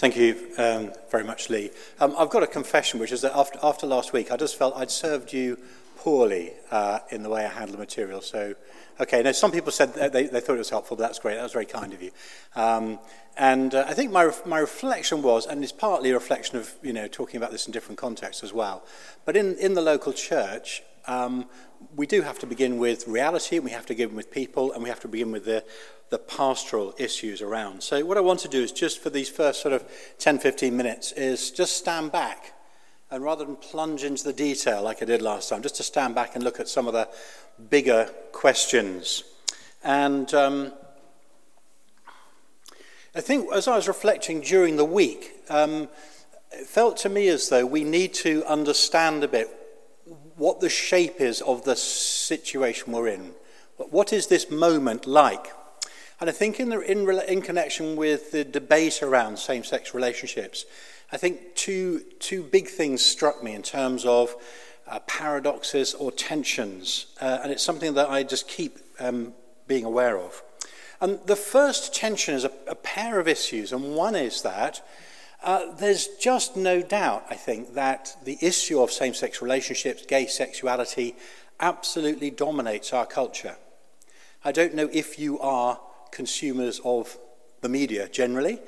Thank you um, very much, Lee. Um, I've got a confession, which is that after, after last week, I just felt I'd served you poorly uh, in the way I handled the material. So, okay, now some people said they, they thought it was helpful, but that's great. That was very kind of you. Um, and uh, I think my, my reflection was, and it's partly a reflection of, you know, talking about this in different contexts as well, but in, in the local church, um, we do have to begin with reality, and we have to begin with people, and we have to begin with the, the pastoral issues around. So what I want to do is just for these first sort of 10, 15 minutes is just stand back and rather than plunge into the detail like I did last time, just to stand back and look at some of the bigger questions. And um, I think as I was reflecting during the week, um, it felt to me as though we need to understand a bit what the shape is of the situation we're in. What is this moment like? And I think in, the, in, in connection with the debate around same-sex relationships, I think two, two big things struck me in terms of uh, paradoxes or tensions. Uh, and it's something that I just keep um, being aware of. And the first tension is a, a pair of issues. And one is that Uh, there's just no doubt, I think, that the issue of same sex relationships, gay sexuality, absolutely dominates our culture. I don't know if you are consumers of the media generally,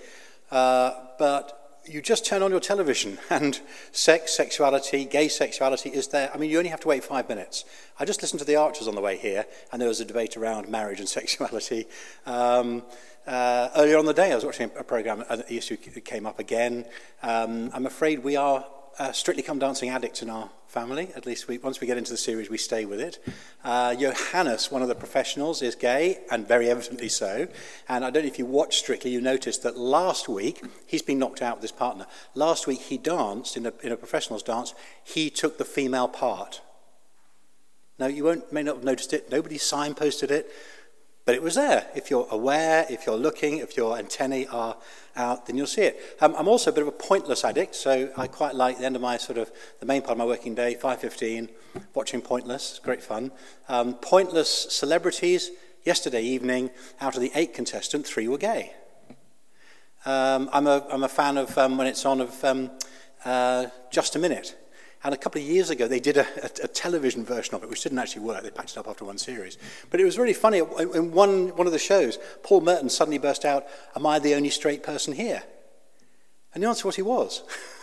uh, but you just turn on your television and sex, sexuality, gay sexuality is there. I mean, you only have to wait five minutes. I just listened to The Archers on the way here, and there was a debate around marriage and sexuality. Um, uh, earlier on the day, I was watching a program, and the issue came up again. Um, I'm afraid we are uh, Strictly Come Dancing addict in our family. At least we, once we get into the series, we stay with it. Uh, Johannes, one of the professionals, is gay, and very evidently so. And I don't know if you watched Strictly, you noticed that last week, he's been knocked out with his partner. Last week, he danced in a, in a professional's dance. He took the female part. Now, you won't, may not have noticed it. Nobody signposted it. But it was there. If you're aware, if you're looking, if your antennae are out, then you'll see it. Um, I'm also a bit of a pointless addict, so I quite like the end of my sort of the main part of my working day, 5:15, watching Pointless. Great fun. Um, pointless celebrities. Yesterday evening, out of the eight contestants, three were gay. Um, I'm, a, I'm a fan of um, when it's on of um, uh, Just a Minute. And a couple of years ago, they did a, a, a, television version of it, which didn't actually work. They packed it up after one series. But it was really funny. In one, one of the shows, Paul Merton suddenly burst out, Am I the only straight person here? And the answer was he was.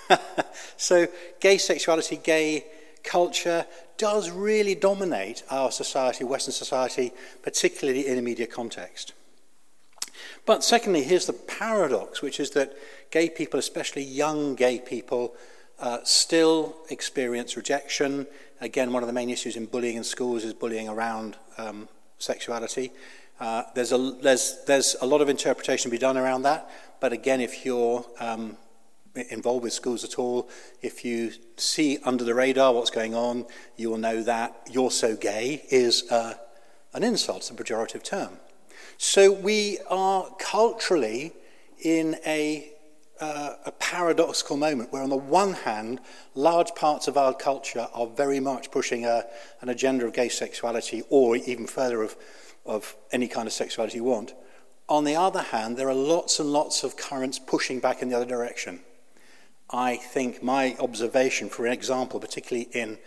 so, gay sexuality, gay culture does really dominate our society, Western society, particularly in a media context. But secondly, here's the paradox, which is that gay people, especially young gay people, uh, still experience rejection. Again, one of the main issues in bullying in schools is bullying around um, sexuality. Uh, there's, a, there's, there's a lot of interpretation to be done around that, but again, if you're um, involved with schools at all, if you see under the radar what's going on, you will know that you're so gay is uh, an insult, a pejorative term. So we are culturally in a uh, a paradoxical moment where, on the one hand, large parts of our culture are very much pushing a, an agenda of gay sexuality or even further of, of any kind of sexuality you want. On the other hand, there are lots and lots of currents pushing back in the other direction. I think my observation, for example, particularly in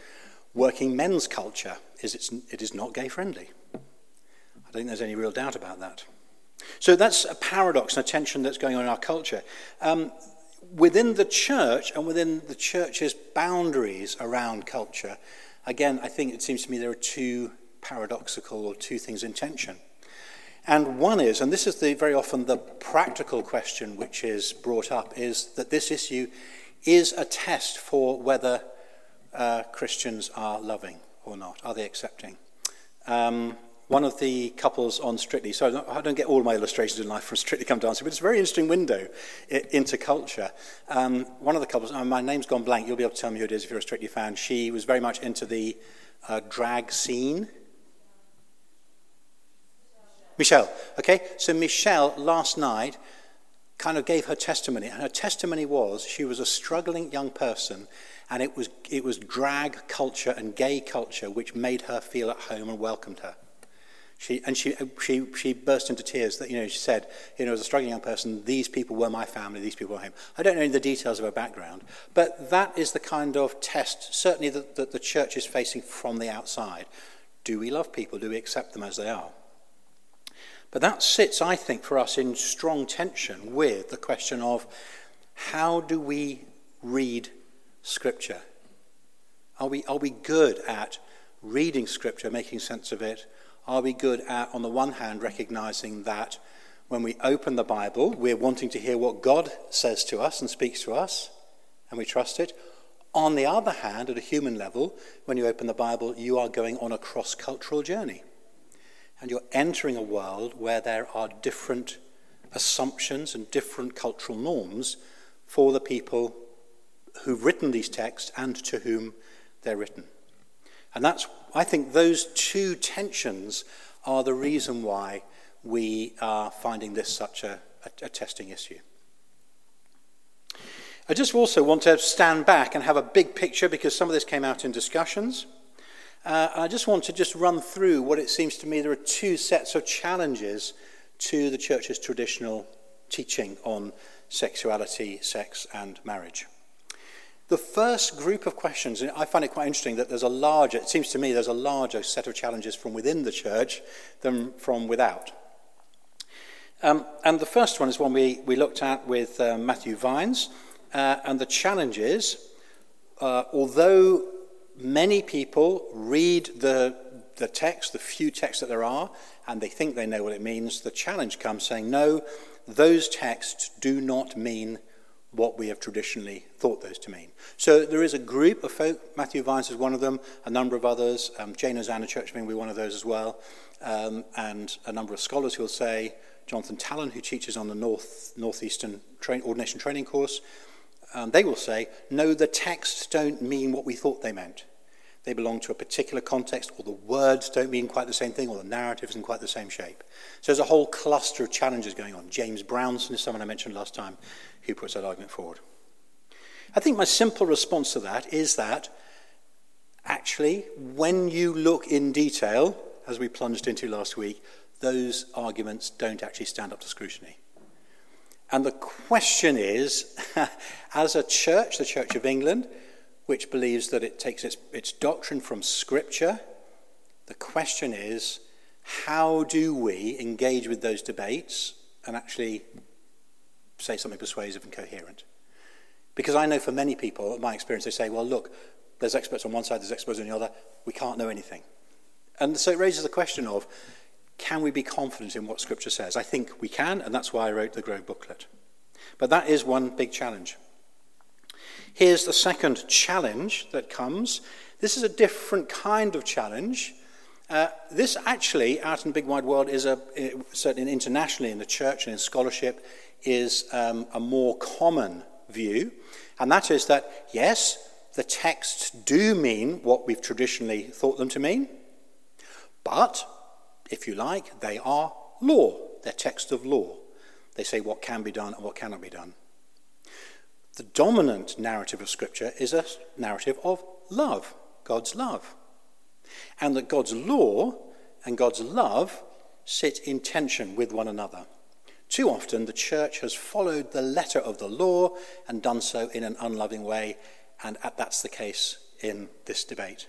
working men's culture, is it's, it is not gay friendly. I don't think there's any real doubt about that. So that's a paradox and a tension that's going on in our culture. Um, within the church and within the church's boundaries around culture, again, I think it seems to me there are two paradoxical or two things in tension. And one is, and this is the, very often the practical question which is brought up, is that this issue is a test for whether uh, Christians are loving or not. Are they accepting? Um, one of the couples on Strictly, so I don't get all my illustrations in life from Strictly Come Dancing, but it's a very interesting window into culture. Um, one of the couples, uh, my name's gone blank, you'll be able to tell me who it is if you're a Strictly fan. She was very much into the uh, drag scene. Michelle, okay? So Michelle last night kind of gave her testimony, and her testimony was she was a struggling young person, and it was, it was drag culture and gay culture which made her feel at home and welcomed her. She, and she, she, she burst into tears that, you know, she said, you know, as a struggling young person, these people were my family, these people were him. I don't know the details of her background, but that is the kind of test, certainly that, that the church is facing from the outside. Do we love people? Do we accept them as they are? But that sits, I think, for us in strong tension with the question of how do we read Scripture? Are we, are we good at reading Scripture, making sense of it? Are we good at, on the one hand, recognizing that when we open the Bible, we're wanting to hear what God says to us and speaks to us, and we trust it? On the other hand, at a human level, when you open the Bible, you are going on a cross cultural journey. And you're entering a world where there are different assumptions and different cultural norms for the people who've written these texts and to whom they're written. And that's, I think, those two tensions are the reason why we are finding this such a, a, a testing issue. I just also want to stand back and have a big picture because some of this came out in discussions. Uh, I just want to just run through what it seems to me there are two sets of challenges to the church's traditional teaching on sexuality, sex, and marriage. The first group of questions, I find it quite interesting that there's a larger, it seems to me there's a larger set of challenges from within the church than from without. Um, and the first one is one we, we looked at with uh, Matthew Vines. Uh, and the challenge is, uh, although many people read the, the text, the few texts that there are, and they think they know what it means, the challenge comes saying, no, those texts do not mean what we have traditionally thought those to mean. So there is a group of folk, Matthew Vines is one of them, a number of others, um, Jane Hosanna Churchman will be one of those as well, um, and a number of scholars who will say, Jonathan Tallon, who teaches on the North, Northeastern train, Ordination Training course, um, they will say, no, the texts don't mean what we thought they meant. They belong to a particular context, or the words don't mean quite the same thing, or the narrative isn't quite the same shape. So there's a whole cluster of challenges going on. James Brownson is someone I mentioned last time, who puts that argument forward. I think my simple response to that is that actually, when you look in detail, as we plunged into last week, those arguments don't actually stand up to scrutiny. And the question is, as a church, the Church of England, which believes that it takes its, its doctrine from Scripture, the question is, how do we engage with those debates and actually say something persuasive and coherent. Because I know for many people, my experience, they say, well, look, there's experts on one side, there's experts on the other, we can't know anything. And so it raises the question of, can we be confident in what Scripture says? I think we can, and that's why I wrote the Grove booklet. But that is one big challenge. Here's the second challenge that comes. This is a different kind of challenge. Uh, this actually, out in the big wide world, is a, certainly internationally in the church and in scholarship, is um, a more common view, and that is that, yes, the texts do mean what we've traditionally thought them to mean, but, if you like, they are law. They're texts of law. They say what can be done and what cannot be done. The dominant narrative of Scripture is a narrative of love, God's love. And that God's law and God's love sit in tension with one another. Too often, the church has followed the letter of the law and done so in an unloving way, and that's the case in this debate.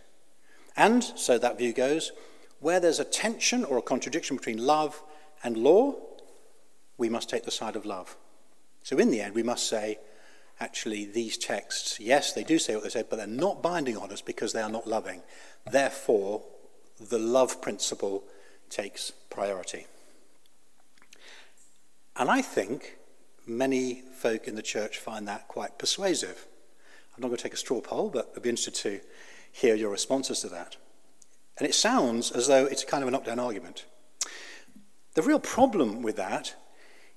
And, so that view goes, where there's a tension or a contradiction between love and law, we must take the side of love. So, in the end, we must say, actually these texts, yes, they do say what they say, but they're not binding on us because they are not loving. Therefore, the love principle takes priority. And I think many folk in the church find that quite persuasive. I'm not going to take a straw poll, but I'd be interested to hear your responses to that. And it sounds as though it's kind of a knockdown argument. The real problem with that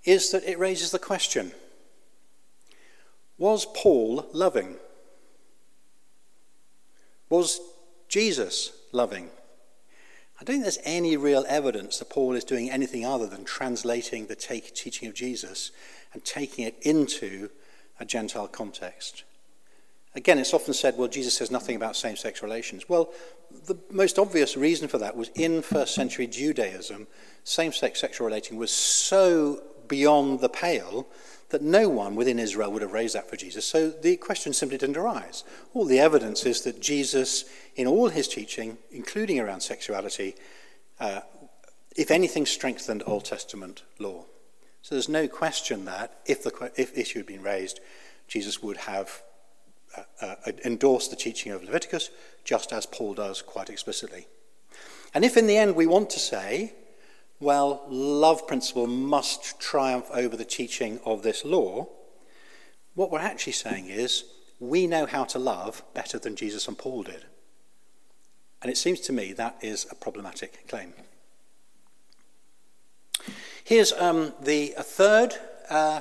is that it raises the question – Was Paul loving? Was Jesus loving? I don't think there's any real evidence that Paul is doing anything other than translating the take, teaching of Jesus and taking it into a Gentile context. Again, it's often said, well, Jesus says nothing about same sex relations. Well, the most obvious reason for that was in first century Judaism, same sex sexual relating was so beyond the pale that no one within Israel would have raised that for Jesus. So the question simply didn't arise. All the evidence is that Jesus, in all his teaching, including around sexuality, uh, if anything, strengthened Old Testament law. So there's no question that if the if issue had been raised, Jesus would have uh, uh, uh, endorsed the teaching of Leviticus, just as Paul does quite explicitly. And if in the end we want to say well, love principle must triumph over the teaching of this law, what we're actually saying is we know how to love better than Jesus and Paul did. And it seems to me that is a problematic claim. Here's um, the a third uh,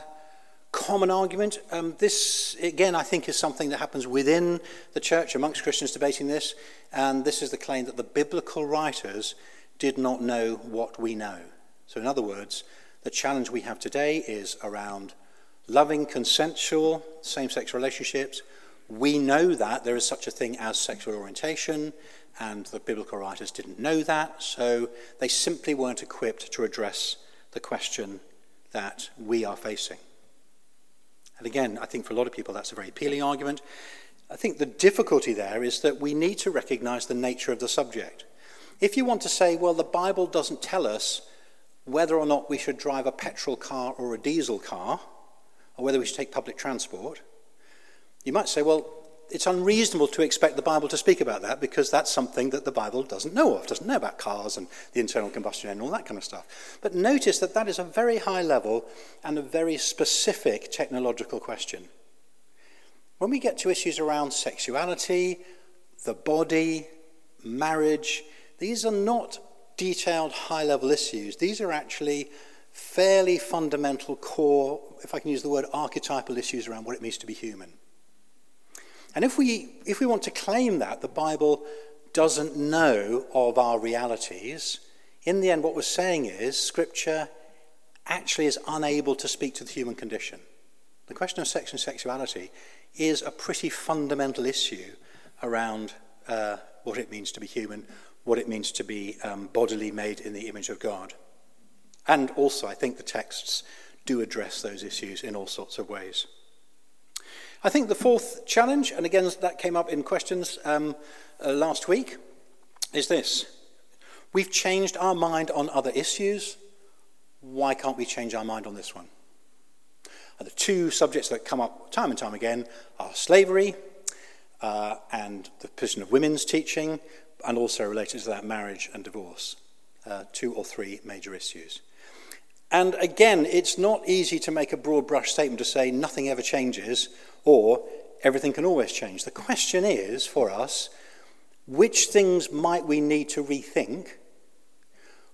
common argument. Um, this, again, I think is something that happens within the church, amongst Christians debating this. And this is the claim that the biblical writers did not know what we know. So, in other words, the challenge we have today is around loving consensual same sex relationships. We know that there is such a thing as sexual orientation, and the biblical writers didn't know that, so they simply weren't equipped to address the question that we are facing. And again, I think for a lot of people that's a very appealing argument. I think the difficulty there is that we need to recognize the nature of the subject. If you want to say, well, the Bible doesn't tell us whether or not we should drive a petrol car or a diesel car, or whether we should take public transport, you might say, well, it's unreasonable to expect the Bible to speak about that because that's something that the Bible doesn't know of, doesn't know about cars and the internal combustion engine and all that kind of stuff. But notice that that is a very high level and a very specific technological question. When we get to issues around sexuality, the body, marriage, These are not detailed high-level issues. These are actually fairly fundamental core, if I can use the word, archetypal issues around what it means to be human. And if we, if we want to claim that the Bible doesn't know of our realities, in the end, what we're saying is Scripture actually is unable to speak to the human condition. The question of sex and sexuality is a pretty fundamental issue around uh, what it means to be human, what it means to be um, bodily made in the image of God. And also, I think the texts do address those issues in all sorts of ways. I think the fourth challenge, and again, that came up in questions um, uh, last week, is this. We've changed our mind on other issues. Why can't we change our mind on this one? And the two subjects that come up time and time again are slavery uh, and the position of women's teaching and also related to that marriage and divorce. Uh, two or three major issues. And again, it's not easy to make a broad brush statement to say nothing ever changes or everything can always change. The question is for us which things might we need to rethink?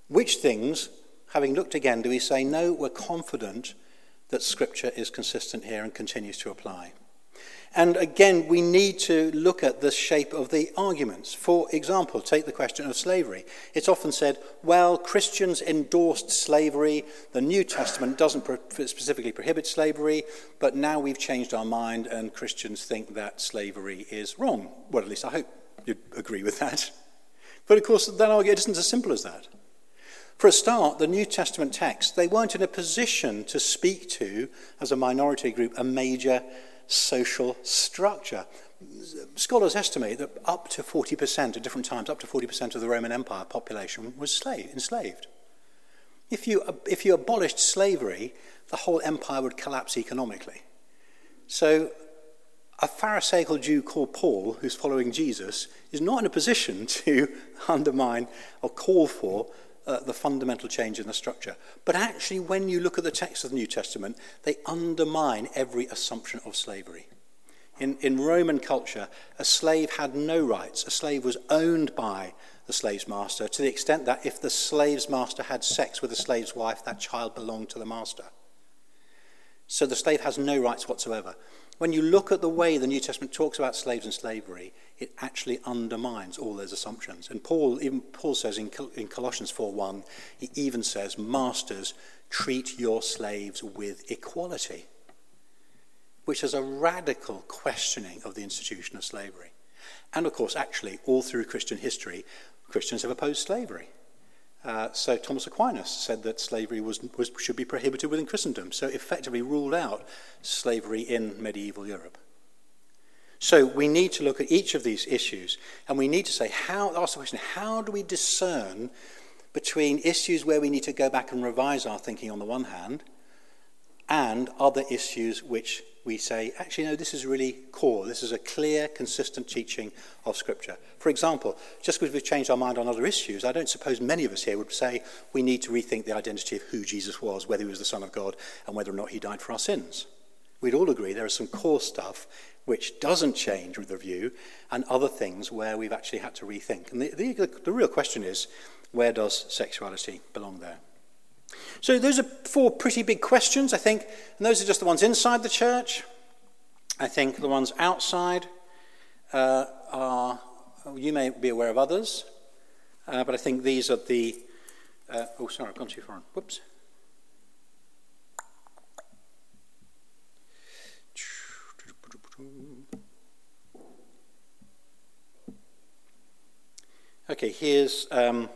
Which things, having looked again, do we say, no, we're confident that Scripture is consistent here and continues to apply? And again, we need to look at the shape of the arguments. For example, take the question of slavery. It's often said, well, Christians endorsed slavery. The New Testament doesn't pro- specifically prohibit slavery, but now we've changed our mind and Christians think that slavery is wrong. Well, at least I hope you'd agree with that. But of course, that argument isn't as simple as that. For a start, the New Testament text, they weren't in a position to speak to, as a minority group, a major social structure. Scholars estimate that up to 40% at different times, up to 40% of the Roman Empire population was slave, enslaved. If you, if you abolished slavery, the whole empire would collapse economically. So a Pharisaical Jew called Paul, who's following Jesus, is not in a position to undermine or call for uh, the fundamental change in the structure. But actually, when you look at the text of the New Testament, they undermine every assumption of slavery. In, in Roman culture, a slave had no rights. A slave was owned by the slave's master to the extent that if the slave's master had sex with a slave's wife, that child belonged to the master. So the slave has no rights whatsoever. When you look at the way the New Testament talks about slaves and slavery, it actually undermines all those assumptions. And Paul, even Paul says in, Col in Colossians 4.1, he even says, Masters, treat your slaves with equality, which is a radical questioning of the institution of slavery. And of course, actually, all through Christian history, Christians have opposed slavery. Uh, so Thomas Aquinas said that slavery was, was, should be prohibited within Christendom, so effectively ruled out slavery in medieval Europe. So we need to look at each of these issues and we need to say, how, ask the question, how do we discern between issues where we need to go back and revise our thinking on the one hand and other issues which we say, actually, no, this is really core. This is a clear, consistent teaching of Scripture. For example, just because we've changed our mind on other issues, I don't suppose many of us here would say we need to rethink the identity of who Jesus was, whether he was the Son of God, and whether or not he died for our sins. We'd all agree there is some core stuff which doesn't change with the view, and other things where we've actually had to rethink. And the, the, the real question is where does sexuality belong there? So those are four pretty big questions, I think, and those are just the ones inside the church. I think the ones outside uh, are, you may be aware of others, uh, but I think these are the, uh, oh, sorry, I've gone too far. Whoops. Okay, here's um,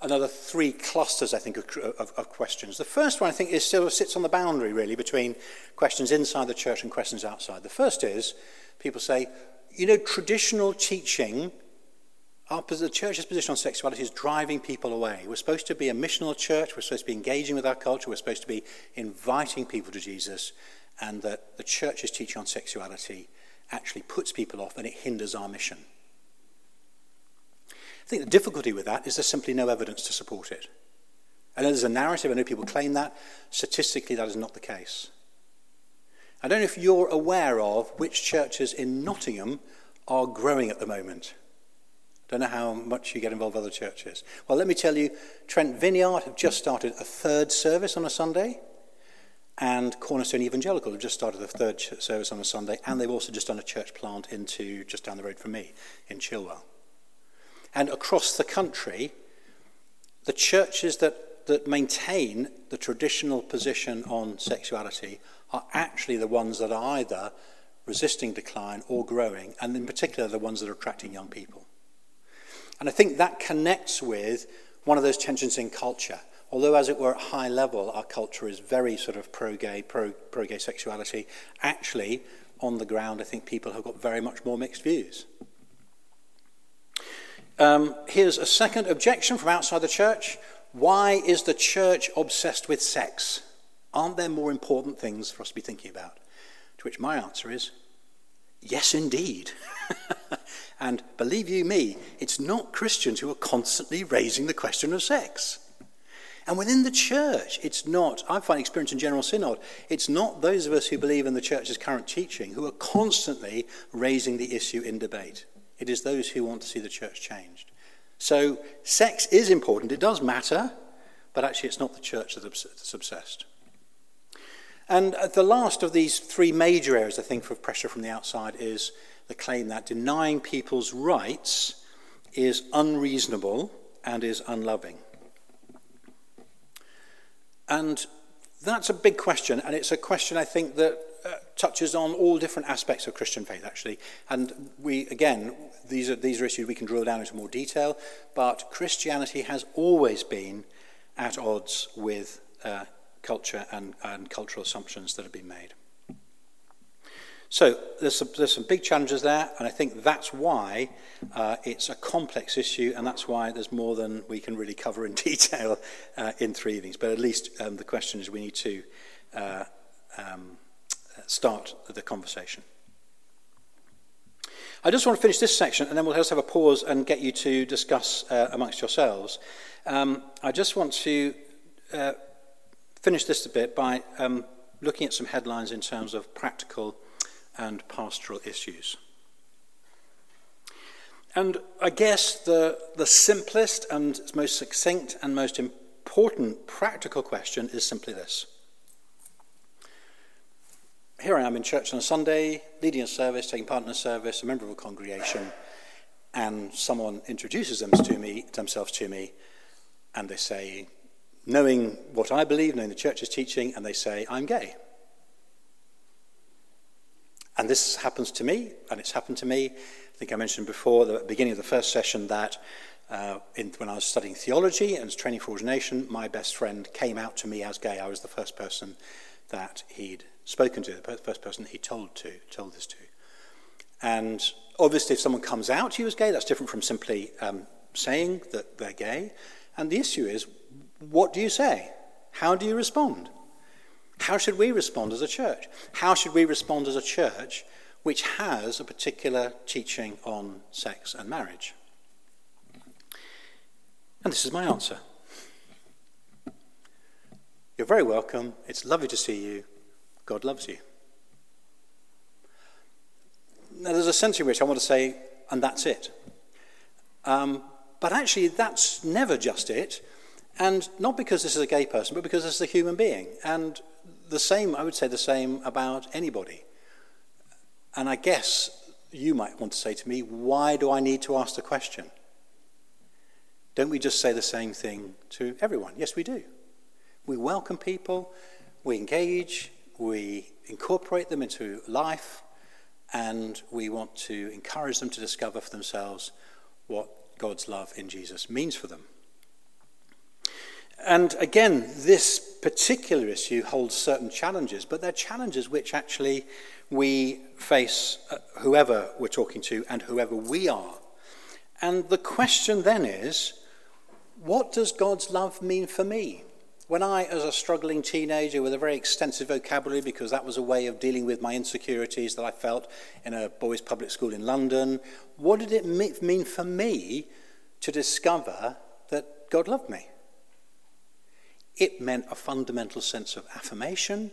another three clusters, I think, of, of, of questions. The first one, I think, is still sits on the boundary, really, between questions inside the church and questions outside. The first is, people say, you know, traditional teaching, our, the church's position on sexuality is driving people away. We're supposed to be a missional church. We're supposed to be engaging with our culture. We're supposed to be inviting people to Jesus. And that the church's teaching on sexuality actually puts people off and it hinders our mission. I think the difficulty with that is there's simply no evidence to support it. I know there's a narrative, I know people claim that. Statistically, that is not the case. I don't know if you're aware of which churches in Nottingham are growing at the moment. I Don't know how much you get involved with other churches. Well, let me tell you, Trent Vineyard have just started a third service on a Sunday, and Cornerstone Evangelical have just started a third service on a Sunday, and they've also just done a church plant into just down the road from me in Chilwell. And across the country, the churches that, that maintain the traditional position on sexuality are actually the ones that are either resisting decline or growing, and in particular, the ones that are attracting young people. And I think that connects with one of those tensions in culture. Although, as it were, at high level, our culture is very sort of pro gay, pro gay sexuality, actually, on the ground, I think people have got very much more mixed views. Um, here's a second objection from outside the church. Why is the church obsessed with sex? Aren't there more important things for us to be thinking about? To which my answer is yes, indeed. and believe you me, it's not Christians who are constantly raising the question of sex. And within the church, it's not, I find experience in General Synod, it's not those of us who believe in the church's current teaching who are constantly raising the issue in debate. It is those who want to see the church changed. So, sex is important, it does matter, but actually, it's not the church that's obsessed. And the last of these three major areas, I think, for pressure from the outside is the claim that denying people's rights is unreasonable and is unloving. And that's a big question, and it's a question I think that uh, touches on all different aspects of Christian faith, actually. And we, again, these are, these are issues we can drill down into more detail, but Christianity has always been at odds with uh, culture and, and cultural assumptions that have been made. So there's some, there's some big challenges there, and I think that's why uh, it's a complex issue, and that's why there's more than we can really cover in detail uh, in three evenings. But at least um, the question is we need to uh, um, start the conversation. I just want to finish this section and then we'll just have a pause and get you to discuss uh, amongst yourselves. Um, I just want to uh, finish this a bit by um, looking at some headlines in terms of practical and pastoral issues. And I guess the, the simplest and most succinct and most important practical question is simply this. Here I am in church on a Sunday, leading a service, taking part in a service, a member of a congregation, and someone introduces them to me, themselves to me, and they say, knowing what I believe, knowing the church's teaching, and they say, I'm gay. And this happens to me, and it's happened to me. I think I mentioned before, the beginning of the first session, that uh, in, when I was studying theology and training for ordination, my best friend came out to me as gay. I was the first person that he'd spoken to, the first person he told to, told this to. And obviously, if someone comes out to you as gay, that's different from simply um, saying that they're gay. And the issue is, what do you say? How do you respond? How should we respond as a church? How should we respond as a church which has a particular teaching on sex and marriage? And this is my answer. You're very welcome. It's lovely to see you. God loves you. Now, there's a sense in which I want to say, and that's it. Um, but actually, that's never just it. And not because this is a gay person, but because this is a human being. And the same, I would say the same about anybody. And I guess you might want to say to me, why do I need to ask the question? Don't we just say the same thing to everyone? Yes, we do. We welcome people, we engage, we incorporate them into life, and we want to encourage them to discover for themselves what God's love in Jesus means for them. And again, this particular issue holds certain challenges, but they're challenges which actually we face, uh, whoever we're talking to and whoever we are. And the question then is what does God's love mean for me? When I, as a struggling teenager with a very extensive vocabulary, because that was a way of dealing with my insecurities that I felt in a boys' public school in London, what did it mean for me to discover that God loved me? It meant a fundamental sense of affirmation.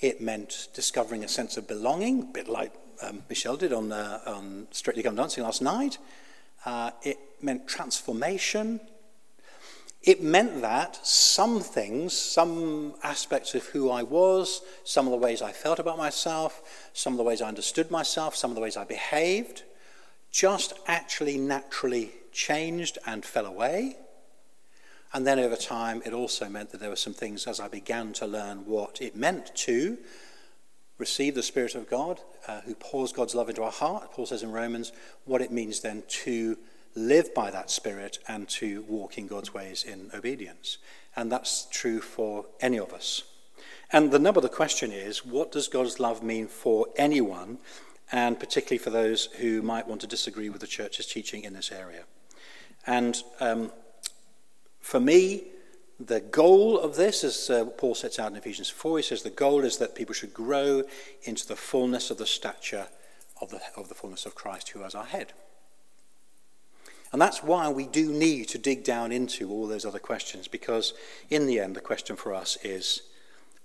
It meant discovering a sense of belonging, a bit like um, Michelle did on, uh, on Strictly Come Dancing last night. Uh, it meant transformation. It meant that some things, some aspects of who I was, some of the ways I felt about myself, some of the ways I understood myself, some of the ways I behaved, just actually naturally changed and fell away. And then over time, it also meant that there were some things as I began to learn what it meant to receive the Spirit of God, uh, who pours God's love into our heart. Paul says in Romans, what it means then to live by that Spirit and to walk in God's ways in obedience. And that's true for any of us. And the number of the question is, what does God's love mean for anyone, and particularly for those who might want to disagree with the church's teaching in this area? And um, for me, the goal of this, as uh, Paul sets out in Ephesians 4, he says the goal is that people should grow into the fullness of the stature of the, of the fullness of Christ, who is our head. And that's why we do need to dig down into all those other questions, because in the end, the question for us is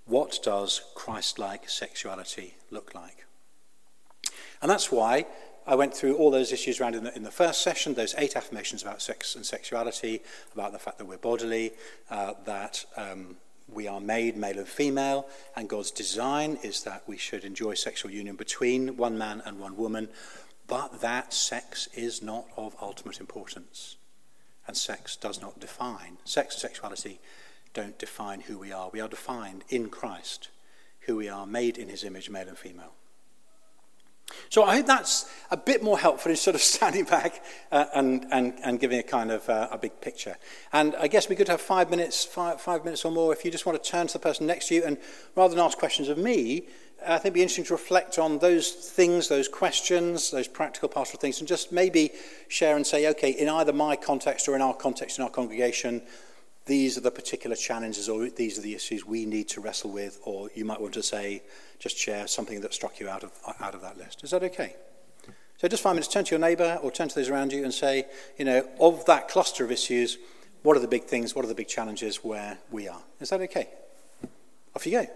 what does Christ like sexuality look like? And that's why I went through all those issues around in the, in the first session, those eight affirmations about sex and sexuality, about the fact that we're bodily, uh, that um, we are made male and female, and God's design is that we should enjoy sexual union between one man and one woman, but that sex is not of ultimate importance. And sex does not define, sex and sexuality don't define who we are. We are defined in Christ, who we are, made in his image, male and female. So I hope that's a bit more helpful in sort of standing back uh, and, and, and giving a kind of uh, a big picture. And I guess we could have five minutes, five, five minutes or more if you just want to turn to the person next to you and rather than ask questions of me, I think it'd be interesting to reflect on those things, those questions, those practical pastoral things, and just maybe share and say, okay, in either my context or in our context in our congregation, these are the particular challenges or these are the issues we need to wrestle with or you might want to say just share something that struck you out of out of that list. Is that okay? So just five minutes turn to your neighbor or turn to those around you and say you know of that cluster of issues what are the big things what are the big challenges where we are? Is that okay? Off you go.